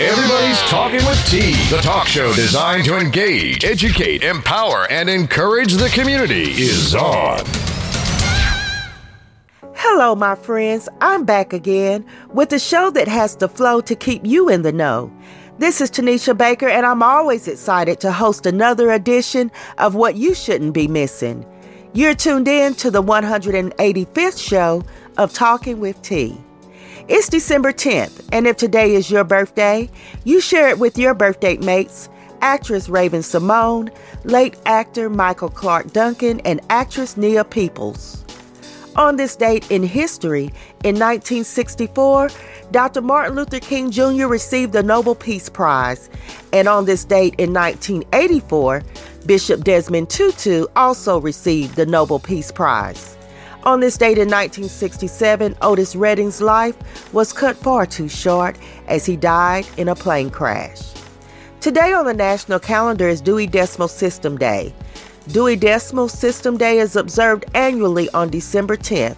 Everybody's Talking with T, the talk show designed to engage, educate, empower, and encourage the community, is on. Hello, my friends. I'm back again with a show that has the flow to keep you in the know. This is Tanisha Baker, and I'm always excited to host another edition of What You Shouldn't Be Missing. You're tuned in to the 185th show of Talking with T. It's December 10th, and if today is your birthday, you share it with your birthday mates, actress Raven-Symoné, late actor Michael Clarke Duncan, and actress Nia Peeples. On this date in history, in 1964, Dr. Martin Luther King Jr. received the Nobel Peace Prize, and on this date in 1984, Bishop Desmond Tutu also received the Nobel Peace Prize. On this date in 1967, Otis Redding's life was cut far too short as he died in a plane crash. Today on the national calendar is Dewey Decimal System Day. Dewey Decimal System Day is observed annually on December 10th.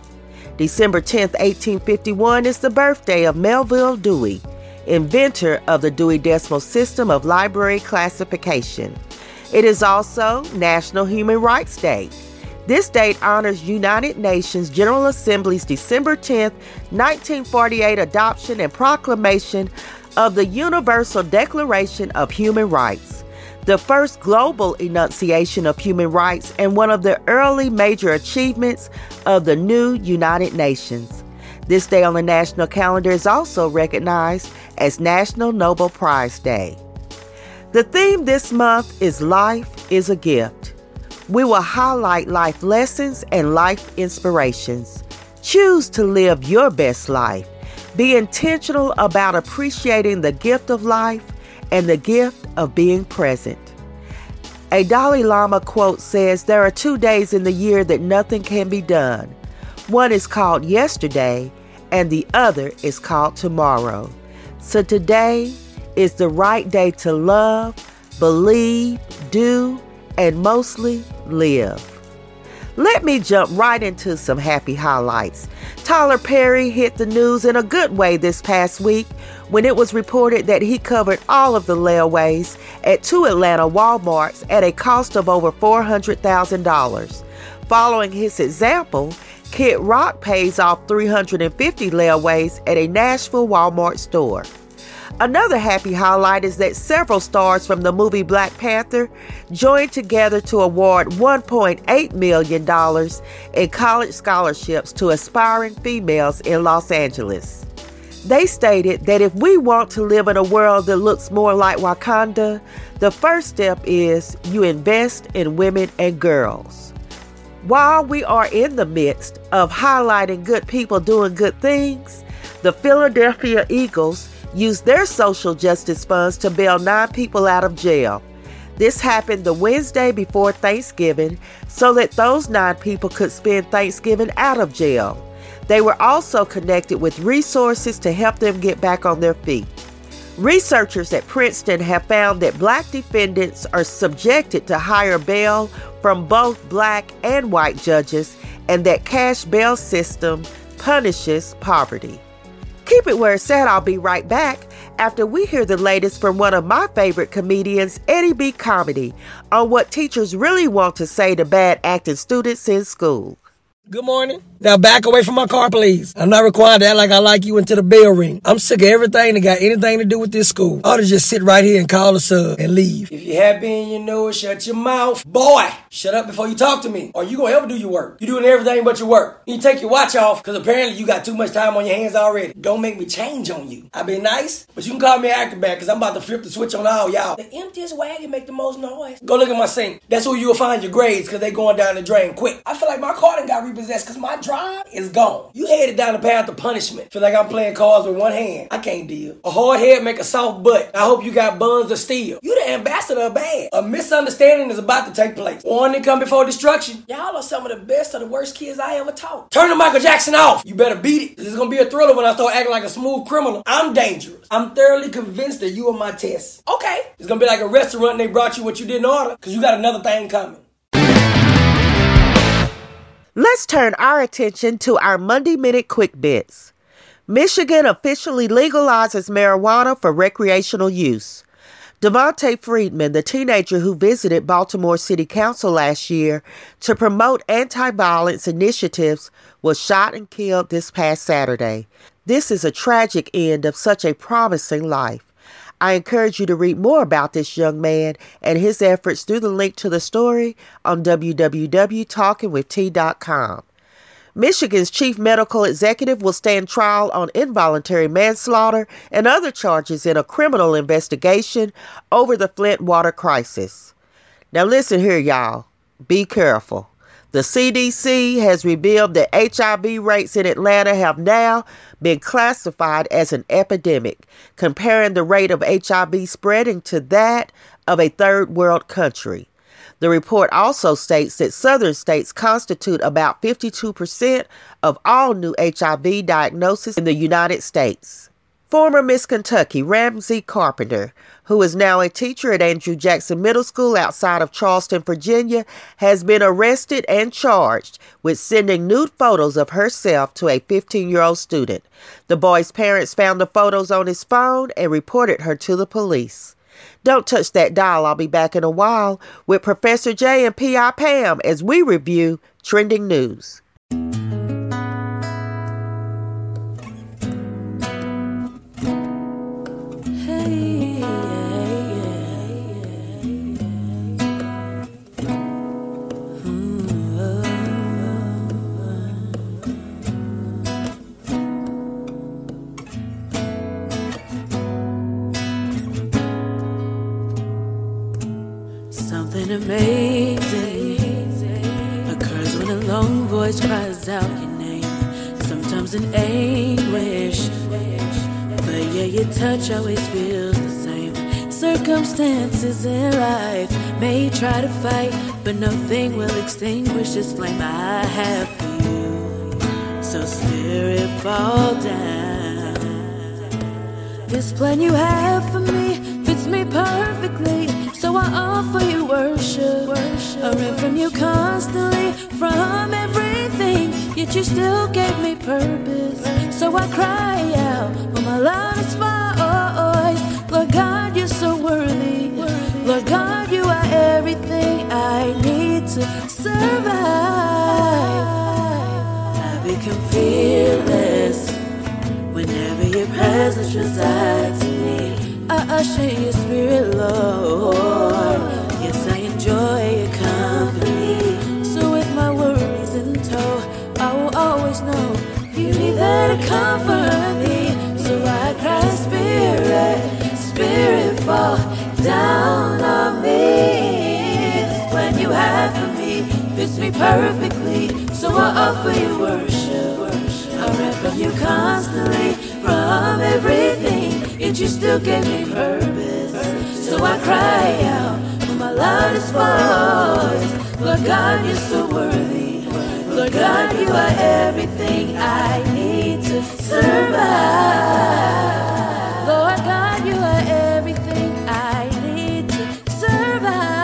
December 10th, 1851 is the birthday of Melvil Dewey, inventor of the Dewey Decimal System of library classification. It is also National Human Rights Day. This date honors United Nations General Assembly's December 10, 1948 adoption and proclamation of the Universal Declaration of Human Rights, the first global enunciation of human rights and one of the early major achievements of the new United Nations. This day on the national calendar is also recognized as National Nobel Prize Day. The theme this month is Life is a Gift. We will highlight life lessons and life inspirations. Choose to live your best life. Be intentional about appreciating the gift of life and the gift of being present. A Dalai Lama quote says there are two days in the year that nothing can be done. One is called yesterday, and the other is called tomorrow. So today, is the right day to love, believe, do, and mostly live. Let me jump right into some happy highlights. Tyler Perry hit the news in a good way this past week when it was reported that he covered all of the layaways at two Atlanta Walmarts at a cost of over $400,000. Following his example, Kid Rock pays off 350 layaways at a Nashville Walmart store. Another happy highlight is that several stars from the movie Black Panther joined together to award $1.8 million in college scholarships to aspiring females in Los Angeles. They stated that if we want to live in a world that looks more like Wakanda, the first step is you invest in women and girls. While we are in the midst of highlighting good people doing good things, the Philadelphia Eagles used their social justice funds to bail nine people out of jail. This happened the Wednesday before Thanksgiving so that those nine people could spend Thanksgiving out of jail. They were also connected with resources to help them get back on their feet. Researchers at Princeton have found that black defendants are subjected to higher bail from both black and white judges and that cash bail system punishes poverty. Keep it where it's at. I'll be right back after we hear the latest from one of my favorite comedians, Eddie B. Comedy, on what teachers really want to say to bad acting students in school. Good morning. Now back away from my car, please. I'm not required to act like I like you until the bell ring. I'm sick of everything that got anything to do with this school. I ought to just sit right here and call a sub and leave. If you're happy and you know it, shut your mouth. Boy, shut up before you talk to me. Or you gonna ever do your work. You're doing everything but your work. You take your watch off, cause apparently you got too much time on your hands already. Don't make me change on you. I been nice, but you can call me acrobat, cause I'm about to flip the switch on all y'all. The emptiest wagon make the most noise. Go look at my sink. That's where you'll find your grades, cause they going down the drain quick. I feel like my car done got repossessed, cause my drive is gone. You headed down the path of punishment. Feel like I'm playing cards with one hand. I can't deal. A hard head make a soft butt. I hope you got buns of steel. You the ambassador of bad. A misunderstanding is about to take place. Warning come before destruction. Y'all are some of the best or the worst kids I ever taught. Turn the Michael Jackson off. You better beat it. This is gonna be a thriller when I start acting like a smooth criminal. I'm dangerous. I'm thoroughly convinced that you are my test. Okay. It's gonna be like a restaurant and they brought you what you didn't order because you got another thing coming. Let's turn our attention to our Monday Minute Quick Bits. Michigan officially legalizes marijuana for recreational use. Devontae Friedman, the teenager who visited Baltimore City Council last year to promote anti violence initiatives, was shot and killed this past Saturday. This is a tragic end of such a promising life. I encourage you to read more about this young man and his efforts through the link to the story on www.talkingwitht.com. Michigan's chief medical executive will stand trial on involuntary manslaughter and other charges in a criminal investigation over the Flint water crisis. Now, listen here, y'all. Be careful. The CDC has revealed that HIV rates in Atlanta have now been classified as an epidemic, comparing the rate of HIV spreading to that of a third world country. The report also states that southern states constitute about 52% of all new HIV diagnoses in the United States. Former Miss Kentucky Ramsey Carpenter, who is now a teacher at Andrew Jackson Middle School outside of Charleston, Virginia, has been arrested and charged with sending nude photos of herself to a 15 year old student. The boy's parents found the photos on his phone and reported her to the police. Don't touch that dial. I'll be back in a while with Professor J and P.I. Pam as we review trending news. Have for me fits me perfectly, so I offer you worship. I ran from you constantly, from everything, yet you still gave me purpose. So I cry out when my loudest voice. Lord God, you're so worthy. Lord God, you are everything I need to survive. I become fearless whenever your presence resides. I usher your spirit, Lord. Yes, I enjoy your company. So with my worries in tow, I will always know you be there to comfort me. So I cry, Spirit, Spirit, fall down on me. This plan you have for me fits me perfectly. So I offer you worship. I from you constantly, yet you still gave me purpose. So I cry out with my loudest voice, Lord God, you're so worthy. Lord God, you are everything I need to survive. Lord God, you are everything I need to survive.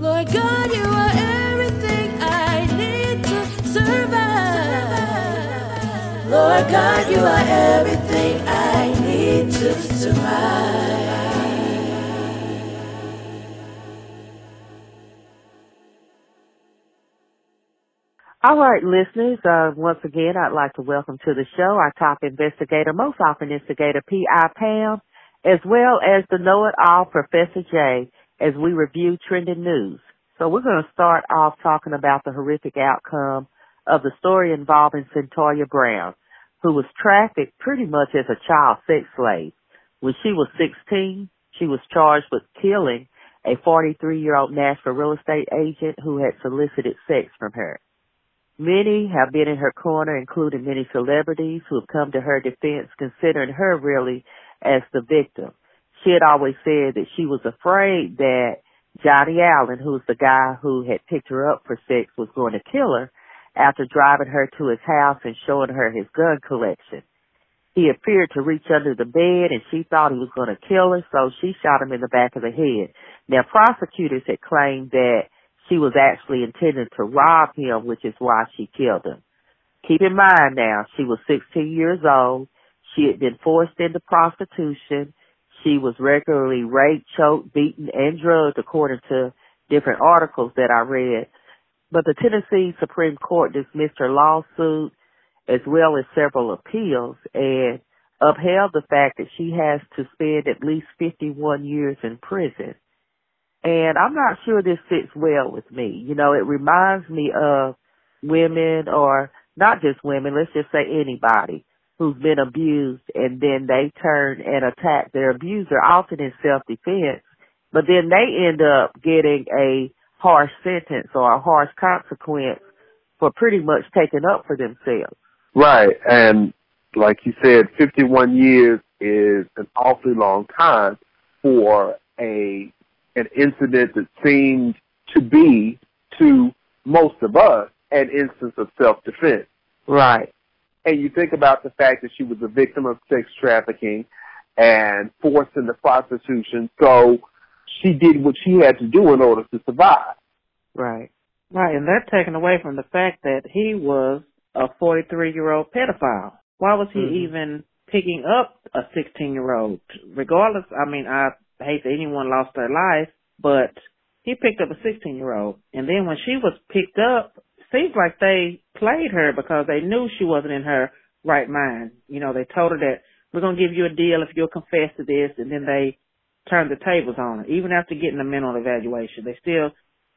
Lord God, you are everything I need to survive. Lord God, you are everything All right, listeners, uh, once again, I'd like to welcome to the show our top investigator, most often instigator P.I. Pam, as well as the know-it-all Professor J, as we review trending news. So we're going to start off talking about the horrific outcome of the story involving Cyntoia Brown, who was trafficked pretty much as a child sex slave. When she was 16, she was charged with killing a 43 year old Nashville real estate agent who had solicited sex from her. Many have been in her corner, including many celebrities who have come to her defense, considering her really as the victim. She had always said that she was afraid that Johnny Allen, who was the guy who had picked her up for sex, was going to kill her after driving her to his house and showing her his gun collection. He appeared to reach under the bed and she thought he was going to kill her, so she shot him in the back of the head. Now prosecutors had claimed that she was actually intending to rob him, which is why she killed him. Keep in mind now, she was 16 years old. She had been forced into prostitution. She was regularly raped, choked, beaten, and drugged according to different articles that I read. But the Tennessee Supreme Court dismissed her lawsuit as well as several appeals and upheld the fact that she has to spend at least 51 years in prison. And I'm not sure this fits well with me. You know, it reminds me of women or not just women, let's just say anybody who's been abused and then they turn and attack their abuser, often in self-defense, but then they end up getting a harsh sentence or a harsh consequence for pretty much taking up for themselves. Right. And like you said, 51 years is an awfully long time for a an incident that seemed to be to most of us an instance of self-defense. Right. And you think about the fact that she was a victim of sex trafficking and forced into prostitution, so she did what she had to do in order to survive. Right. Right, and that's taken away from the fact that he was a 43 year old pedophile. Why was he mm-hmm. even picking up a 16 year old? Regardless, I mean, I hate that anyone lost their life, but he picked up a 16 year old. And then when she was picked up, seems like they played her because they knew she wasn't in her right mind. You know, they told her that we're going to give you a deal if you'll confess to this, and then they turned the tables on her. Even after getting a mental evaluation, they still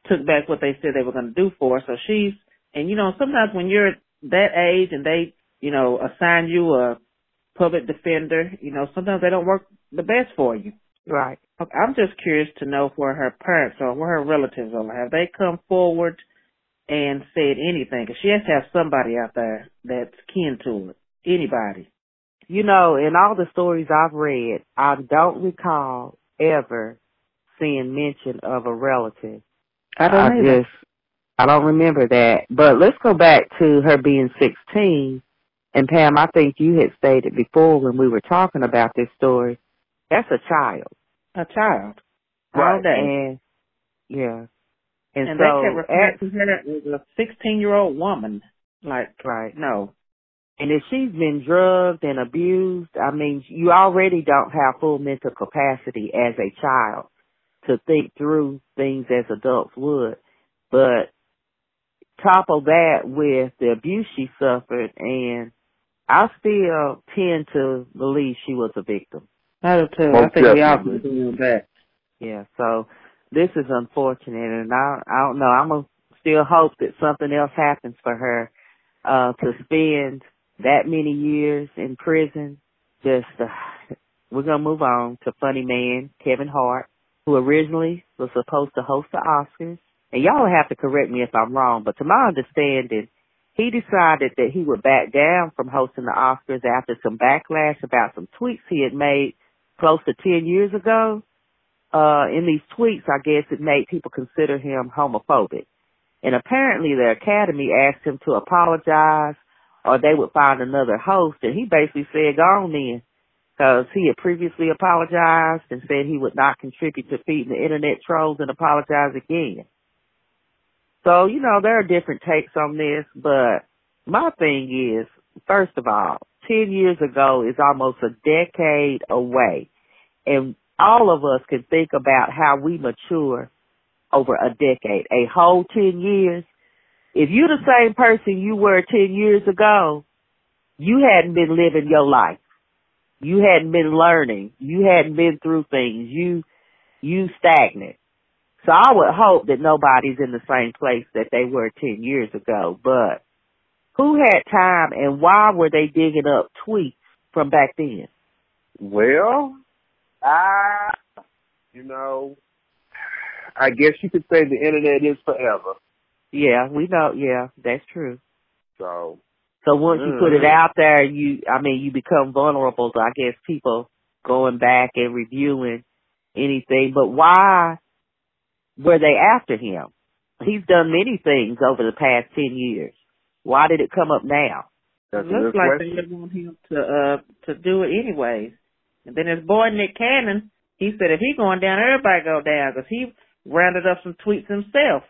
took back what they said they were going to do for her. So she's, and you know, sometimes when you're that age and they, you know, assign you a public defender, you know, sometimes they don't work the best for you. Right. I'm just curious to know where her parents are, where her relatives are. Have they come forward and said anything? Because she has to have somebody out there that's kin to her. Anybody. You know, in all the stories I've read, I don't recall ever seeing mention of a relative. I don't I either. Just, I don't remember that. But let's go back to her being 16. And Pam, I think you had stated before when we were talking about this story, that's a child. A child. Right. And, yeah. And, and so, kept referring to her as a 16 year old woman. Like, right. no. And if she's been drugged and abused, I mean, you already don't have full mental capacity as a child to think through things as adults would. But couple that with the abuse she suffered and I still tend to believe she was a victim. I do too. Most I think we all do that. Yeah, so this is unfortunate and I I don't know, I'm gonna still hope that something else happens for her uh to spend that many years in prison. Just uh, we're gonna move on to funny man Kevin Hart, who originally was supposed to host the Oscars and y'all have to correct me if I'm wrong, but to my understanding, he decided that he would back down from hosting the Oscars after some backlash about some tweets he had made close to 10 years ago. Uh, in these tweets, I guess it made people consider him homophobic. And apparently the Academy asked him to apologize or they would find another host. And he basically said, go on then. Cause he had previously apologized and said he would not contribute to feeding the internet trolls and apologize again. So, you know, there are different takes on this, but my thing is, first of all, 10 years ago is almost a decade away. And all of us can think about how we mature over a decade, a whole 10 years. If you're the same person you were 10 years ago, you hadn't been living your life. You hadn't been learning. You hadn't been through things. You, you stagnant. So I would hope that nobody's in the same place that they were 10 years ago, but who had time and why were they digging up tweets from back then? Well, I, you know, I guess you could say the internet is forever. Yeah, we know. Yeah, that's true. So, so once you put it mm. out there, you, I mean, you become vulnerable to, I guess, people going back and reviewing anything. But why were they after him? He's done many things over the past 10 years. Why did it come up now? That's it looks like question. they want him to, uh, to do it anyways. And then his boy Nick Cannon, he said if he going down, everybody go down because he rounded up some tweets himself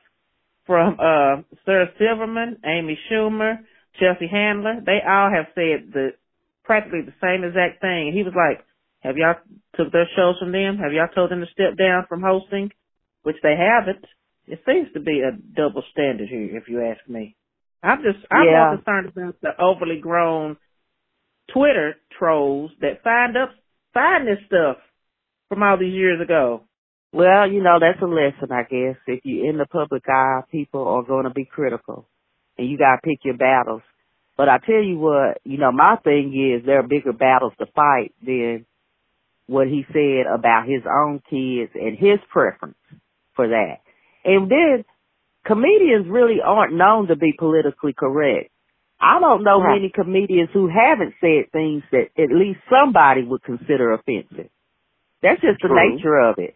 from, uh, Sarah Silverman, Amy Schumer, Chelsea Handler, they all have said the practically the same exact thing. And he was like, have y'all took their shows from them? Have y'all told them to step down from hosting? Which they haven't. It seems to be a double standard here, if you ask me. I'm just, I'm Yeah. more concerned about the overly grown Twitter trolls that find up, find this stuff from all these years ago. Well, you know, that's a lesson, I guess. If you're in the public eye, people are going to be critical. And you got to pick your battles. But I tell you what, you know, my thing is there are bigger battles to fight than what he said about his own kids and his preference for that. And then comedians really aren't known to be politically correct. I don't know Right. many comedians who haven't said things that at least somebody would consider offensive. That's just the nature of it.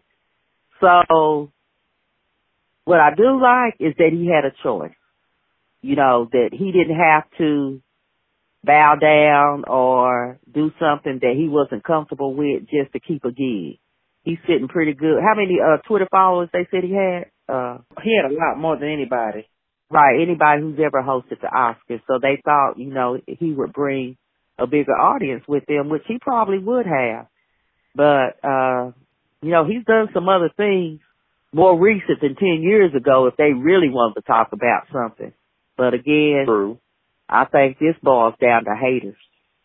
So what I do like is that he had a choice. You know, that he didn't have to bow down or do something that he wasn't comfortable with just to keep a gig. He's sitting pretty good. How many uh Twitter followers they said he had? Uh He had a lot more than anybody. right, anybody who's ever hosted the Oscars. So they thought, you know, he would bring a bigger audience with him, which he probably would have. But uh you know, he's done some other things more recent than ten years ago if they really wanted to talk about something. But again, True. I think this boils down to haters.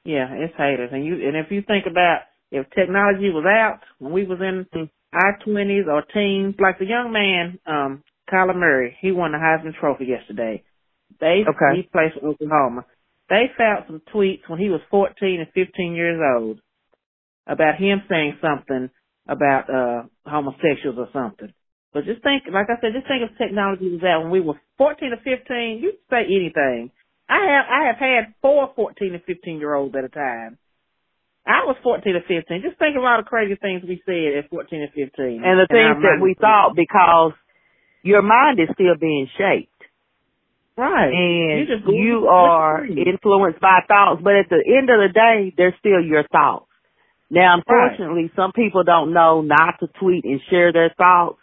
Yeah, it's haters. And you and if you think about if technology was out when we was in our twenties or teens, like the young man, um, Kyler Murray, he won the Heisman Trophy yesterday. They Okay. he plays for Oklahoma. They found some tweets when he was fourteen and fifteen years old about him saying something about uh homosexuals or something. But just think, like I said, just think if technology was out when we were 14 or 15, you'd say anything. I have, I have had four 14 and 15 year olds at a time. I was 14 or 15. Just think of all the crazy things we said at 14 and 15. And the things that we thought because your mind is still being shaped. Right. and you, just you are influenced by thoughts, but at the end of the day, they're still your thoughts. Now, unfortunately, some people don't know not to tweet and share their thoughts,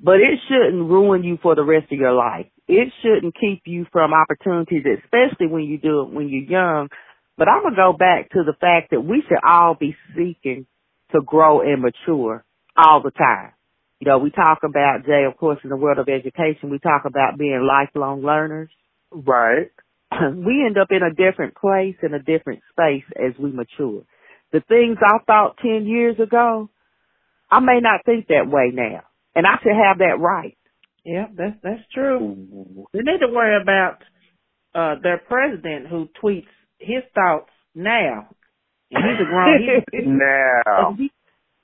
but it shouldn't ruin you for the rest of your life. It shouldn't keep you from opportunities, especially when you do it when you're young. But I'm gonna go back to the fact that we should all be seeking to grow and mature all the time. You know, we talk about, Jay, of course, in the world of education, we talk about being lifelong learners Right. we end up in a different place in a different space as we mature. The things I thought 10 years ago, I may not think that way now. And I should have that right. Yeah, that's that's true. They need to worry about uh their president who tweets his thoughts now. And he's a grown he's, Now. he-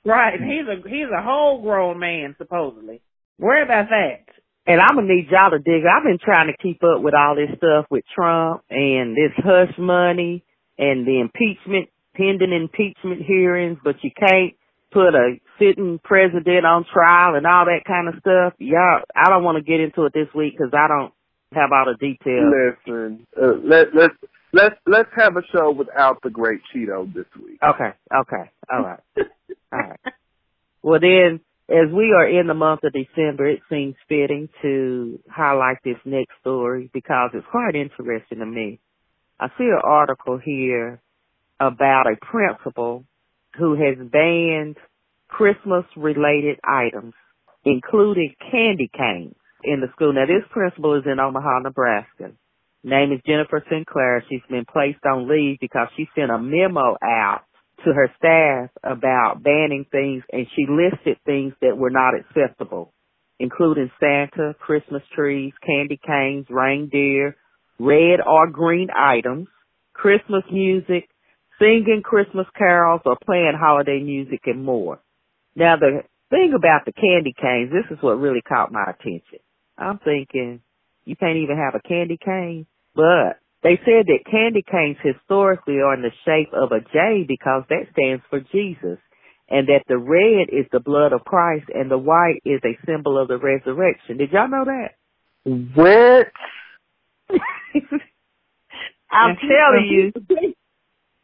right. He's a he's a whole grown man supposedly. Worry about that. And I'm gonna need y'all to dig. I've been trying to keep up with all this stuff with Trump and this hush money and the impeachment, pending impeachment hearings, but you can't put a sitting president on trial and all that kind of stuff. Y'all, I don't want to get into it this week because I don't have all the details. Listen, uh, let let's let's let's have a show without the great Cheeto this week. Okay, okay, all right, all right. Well then, as we are in the month of December, it seems fitting to highlight this next story because it's quite interesting to me. I see an article here about a principal who has banned Christmas related items, including candy canes in the school. Now this principal is in Omaha, Nebraska. Name is Jennifer Sinclair. She's been placed on leave because she sent a memo out to her staff about banning things and she listed things that were not acceptable, including Santa, Christmas trees, candy canes, reindeer, red or green items, Christmas music, singing Christmas carols or playing holiday music and more. Now the thing about the candy canes, this is what really caught my attention. I'm thinking, you can't even have a candy cane? But they said that candy canes historically are in the shape of a J because that stands for Jesus. And that the red is the blood of Christ and the white is a symbol of the resurrection. Did y'all know that? What? I'm telling you.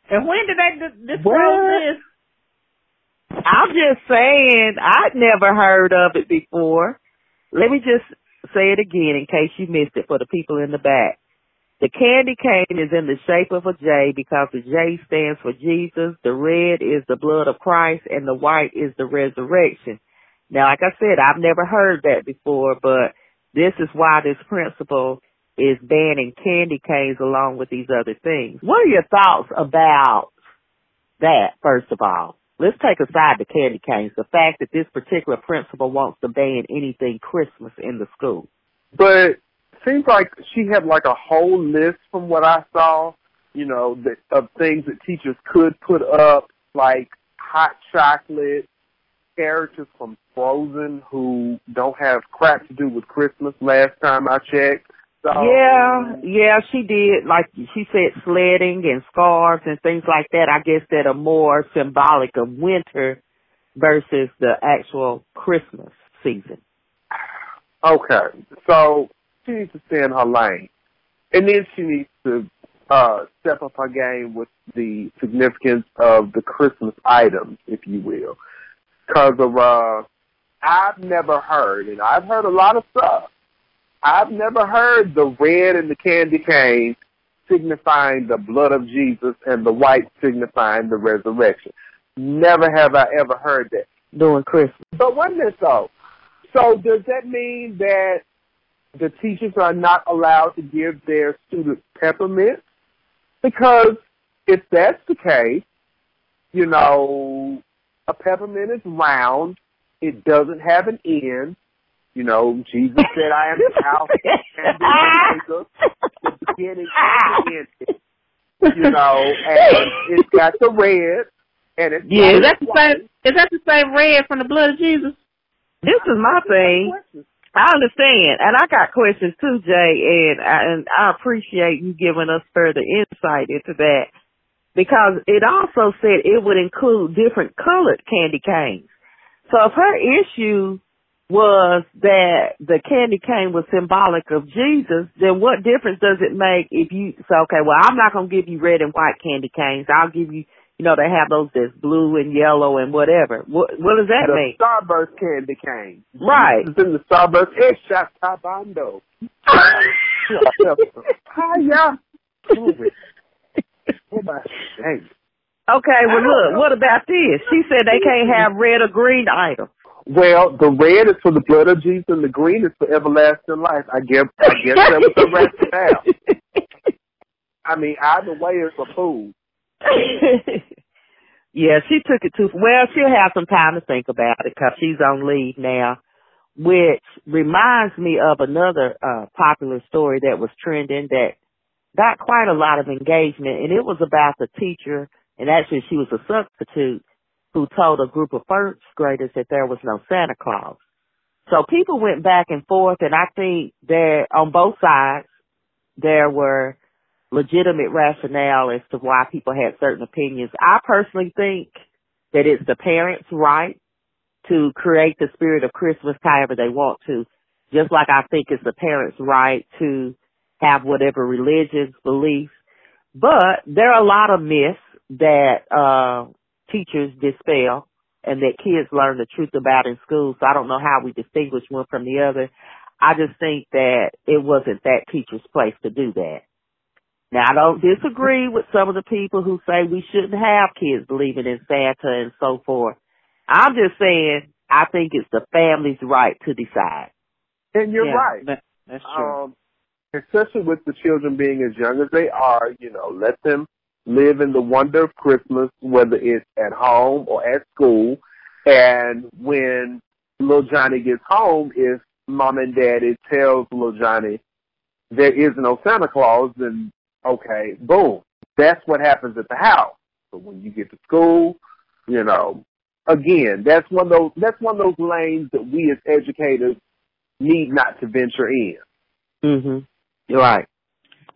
And when did they d- disclose this? I'm just saying, I'd never heard of it before. Let me just say it again in case you missed it for the people in the back. The candy cane is in the shape of a J because the J stands for Jesus, the red is the blood of Christ, and the white is the resurrection. Now, like I said, I've never heard that before, but this is why this principle is banning candy canes along with these other things. What are your thoughts about that, first of all? Let's take aside the candy canes, the fact that this particular principal wants to ban anything Christmas in the school. But seems like she had like a whole list from what I saw, you know, that, of things that teachers could put up, like hot chocolate, characters from Frozen who don't have crap to do with Christmas last time I checked. So, yeah, yeah, she did. Like she said, sledding and scarves and things like that. I guess that are more symbolic of winter versus the actual Christmas season. Okay, so she needs to stay in her lane. And then she needs to uh, step up her game with the significance of the Christmas items, if you will. Because of, uh, I've never heard, and I've heard a lot of stuff. I've never heard the red and the candy cane signifying the blood of Jesus and the white signifying the resurrection. Never have I ever heard that. During Christmas. But what is though. So does that mean that the teachers are not allowed to give their students peppermint because if that's the case, you know, a peppermint is round, it doesn't have an end. You know, Jesus said, "I am the Alpha and the Omega, the beginning and the end." You know, and it's got the red, and it's yeah. Is that the same? Is that the same red from the blood of Jesus? This is my thing. I understand, and I got questions too, Jay, and I, and I appreciate you giving us further insight into that because it also said it would include different colored candy canes. So if her issue was that the candy cane was symbolic of Jesus, then what difference does it make if you say, okay, well, I'm not going to give you red and white candy canes. I'll give you you know, they have those that's blue and yellow and whatever. What what does that the mean? Starburst candy cane. Right. It's in the Starburst Headshot Tabando. Hiya. Oh my Okay, well look, what about this? She said they can't have red or green items. Well, the red is for the blood of Jesus and the green is for everlasting life. I guess I guess that was the rationale. I mean, either way is a food. yeah, she took it too. Well, she'll have some time to think about it because she's on leave now, which reminds me of another uh popular story that was trending that got quite a lot of engagement, and it was about the teacher, and actually she was a substitute who told a group of first graders that there was no Santa Claus. So people went back and forth, and I think there on both sides there were legitimate rationale as to why people had certain opinions. I personally think that it's the parents' right to create the spirit of Christmas however they want to. Just like I think it's the parents' right to have whatever religious beliefs. But there are a lot of myths that uh teachers dispel and that kids learn the truth about in school. So I don't know how we distinguish one from the other. I just think that it wasn't that teacher's place to do that. Now I don't disagree with some of the people who say we shouldn't have kids believing in Santa and so forth. I'm just saying I think it's the family's right to decide. And you're yeah, right. That, that's true. Um, especially with the children being as young as they are, you know, let them live in the wonder of Christmas, whether it's at home or at school. And when little Johnny gets home, if mom and daddy tells little Johnny there is no Santa Claus, then okay, boom. That's what happens at the house. But when you get to school, you know, again, that's one of those that's one of those lanes that we as educators need not to venture in. Mhm. You're right.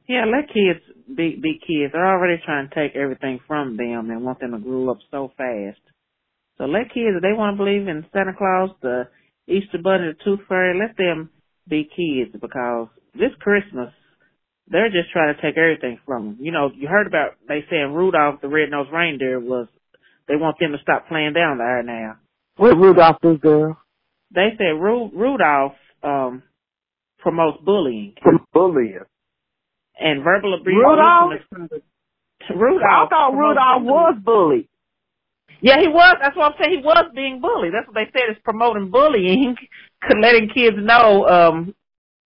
Yeah, let kids be be kids. They're already trying to take everything from them and want them to grow up so fast. So let kids, if they want to believe in Santa Claus, the Easter Bunny, the Tooth Fairy, let them be kids because this Christmas they're just trying to take everything from them. You know, you heard about they saying Rudolph the Red-Nosed Reindeer was they want them to stop playing down there now. What Rudolph do, girl? They said Ru- Rudolph um promotes bullying. Bullying. And verbal abuse. Rudolph? Rudolph. I thought Rudolph was bullied. Yeah, he was. That's what I'm saying. He was being bullied. That's what they said is promoting bullying, letting kids know um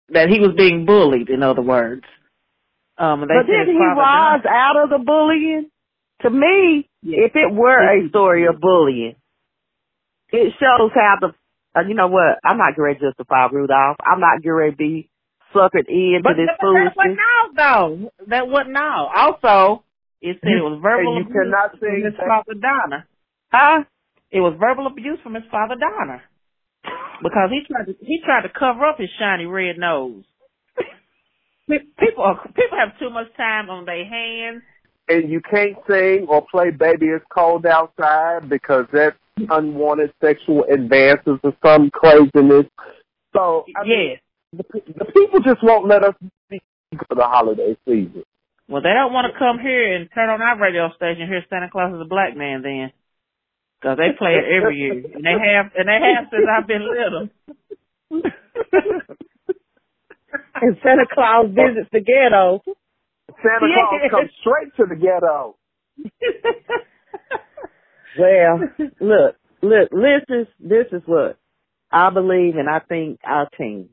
that he was being bullied. In other words, um, they but didn't he rise out of the bullying? To me, yeah. if it were a story of bullying, it shows how the. Uh, you know what? I'm not going to justify Rudolph. I'm not going to be suckered into but this foolishness. That wasn't now, though. That wasn't now. Also, it said it was verbal you abuse cannot from his father Donner. Huh? It was verbal abuse from his father Donner. Because he tried to he tried to cover up his shiny red nose. People are, people have too much time on their hands. And you can't sing or play "Baby It's Cold Outside" because that's unwanted sexual advances or some craziness. So I mean, yes. The, the people just won't let us speak for the holiday season. Well, they don't want to come here and turn on our radio station and hear Santa Claus is a black man then. Cause they play it every year. And they have, and they have since I've been little. and Santa Claus visits the ghetto. Santa Claus Yeah. comes straight to the ghetto. Well, look, look, this is this is what I believe and I think our team.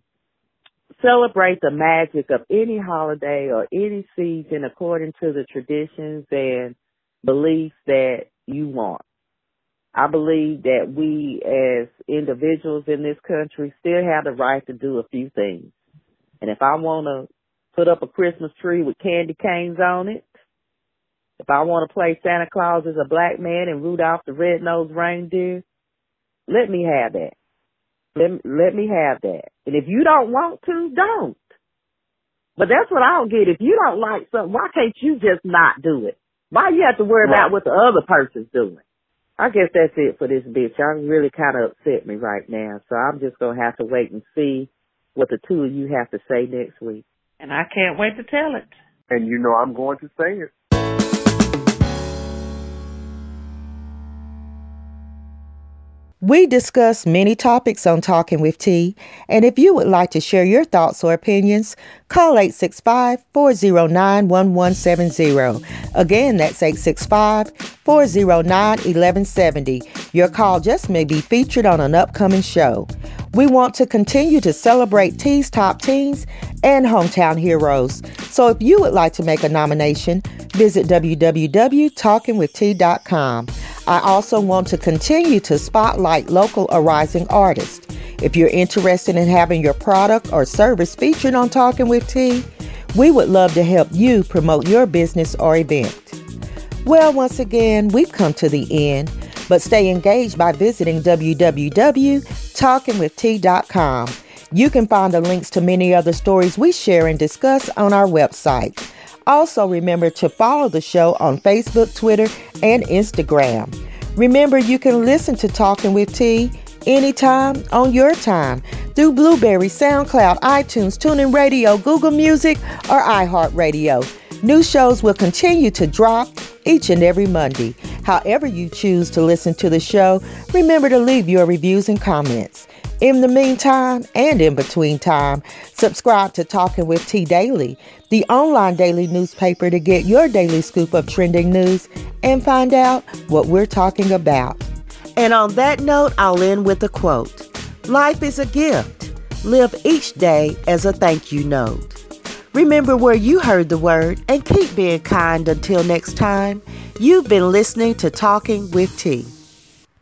Celebrate the magic of any holiday or any season according to the traditions and beliefs that you want. I believe that we as individuals in this country still have the right to do a few things. And if I want to put up a Christmas tree with candy canes on it, if I want to play Santa Claus as a black man and Rudolph the red-nosed reindeer, let me have that. Let, let me have that. And if you don't want to, don't. But that's what I don't get. If you don't like something, why can't you just not do it? Why you have to worry about what the other person's doing? I guess that's it for this bitch. I'm really kind of upset me right now. So I'm just going to have to wait and see what the two of you have to say next week. And I can't wait to tell it. And you know I'm going to say it. We discuss many topics on Talking with T, and if you would like to share your thoughts or opinions, call 865 409 1170. Again, that's 865 409 1170. Your call just may be featured on an upcoming show. We want to continue to celebrate T's top teens and hometown heroes. So if you would like to make a nomination, visit www.talkingwitht.com. I also want to continue to spotlight local arising artists. If you're interested in having your product or service featured on Talking with T, we would love to help you promote your business or event. Well, once again, we've come to the end, but stay engaged by visiting www.talkingwitht.com. You can find the links to many other stories we share and discuss on our website. Also, remember to follow the show on Facebook, Twitter, and Instagram. Remember, you can listen to Talking with T anytime on your time through Blubrry, SoundCloud, iTunes, TuneIn Radio, Google Music, or iHeartRadio. New shows will continue to drop each and every Monday. However, you choose to listen to the show, remember to leave your reviews and comments. In the meantime and in between time, subscribe to Talking with T Daily, the online daily newspaper to get your daily scoop of trending news and find out what we're talking about. And on that note, I'll end with a quote Life is a gift. Live each day as a thank you note. Remember where you heard the word and keep being kind until next time. You've been listening to Talking with T.